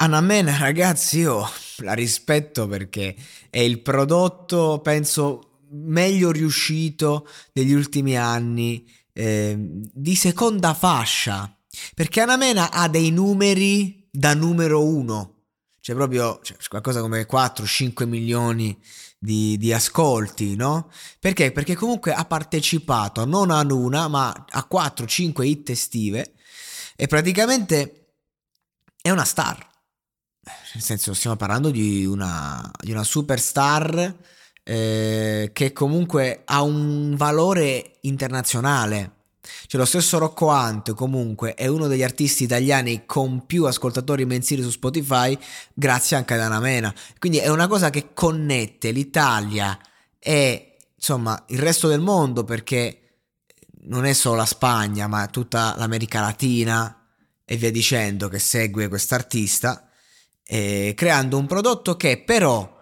Anamena, ragazzi, io la rispetto perché è il prodotto, penso, meglio riuscito degli ultimi anni eh, di seconda fascia. Perché Anamena ha dei numeri da numero uno. Cioè proprio cioè, qualcosa come 4-5 milioni di, di, ascolti, no? Perché? Perché comunque ha partecipato non ad una, ma a 4-5 hit estive e praticamente è una star nel senso stiamo parlando di una, di una superstar eh, che comunque ha un valore internazionale. Cioè lo stesso Rocco Ante comunque è uno degli artisti italiani con più ascoltatori mensili su Spotify grazie anche ad Anamena. Quindi è una cosa che connette l'Italia e insomma il resto del mondo perché non è solo la Spagna ma tutta l'America Latina e via dicendo che segue quest'artista eh, creando un prodotto che però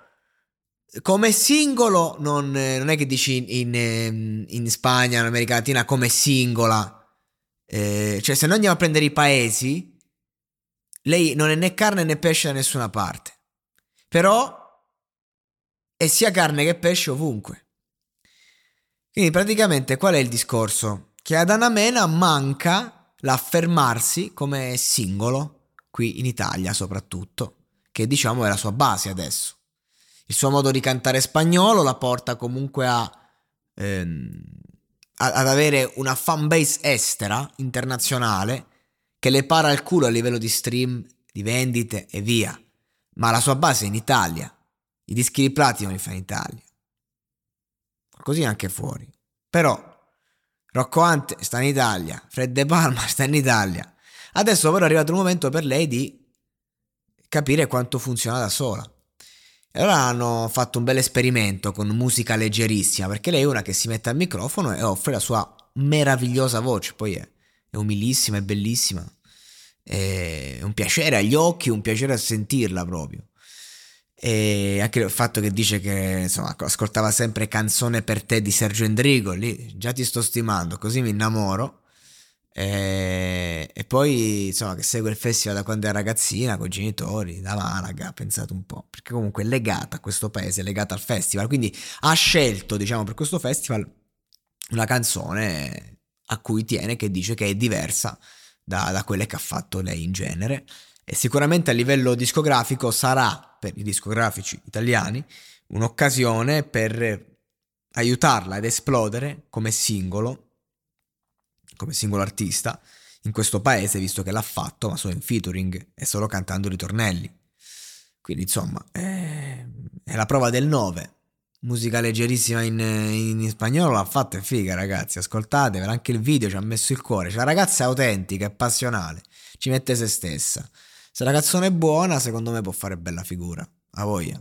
come singolo non, non è che dici in, in, ehm, in, Spagna, in America Latina come singola, eh, cioè se noi andiamo a prendere i paesi, lei non è né carne né pesce da nessuna parte, però è sia carne che pesce ovunque. Quindi praticamente qual è il discorso? Che ad Anamena manca l'affermarsi come singolo, qui in Italia soprattutto che diciamo è la sua base adesso. Il suo modo di cantare spagnolo la porta comunque a, ehm, ad avere una fanbase estera, internazionale, che le para il culo a livello di stream, di vendite e via. Ma la sua base è in Italia. I dischi di platino li fa in Italia. Così anche fuori. Però Rocco Hunt sta in Italia, Fred De Palma sta inItalia. Adesso però è arrivato il momento per lei di capire quanto funziona da sola. E allora hanno fatto un bel esperimento con musica leggerissima, perché lei è una che si mette al microfono e offre la sua meravigliosa voce, poi è, è umilissima, è bellissima, è un piacere agli occhi, un piacere a sentirla proprio. E anche il fatto che dice che insomma ascoltava sempre canzone per te di Sergio Endrigo, lì già ti sto stimando, così mi innamoro. E, e, poi insomma che segue il festival da quando è ragazzina con i genitori da Malaga pensate un po' perché comunque è legata a questo paese è legata al festival quindi ha scelto diciamo per questo festival una canzone a cui tiene che dice che è diversa da, da quelle che ha fatto lei in genere. E sicuramente a livello discografico sarà per i discografici italiani un'occasione per aiutarla ad esplodere come singolo come singolo artista in questo paese, visto che l'ha fatto, ma solo in featuring e solo cantando ritornelli. Quindi insomma, è, la prova del 9. Musica leggerissima in, in, spagnolo l'ha fatta, è figa ragazzi, ascoltatevela, anche il video ci ha messo il cuore, cioè la ragazza è autentica, è passionale, ci mette se stessa. Se la canzone è buona, secondo me può fare bella figura, a voglia.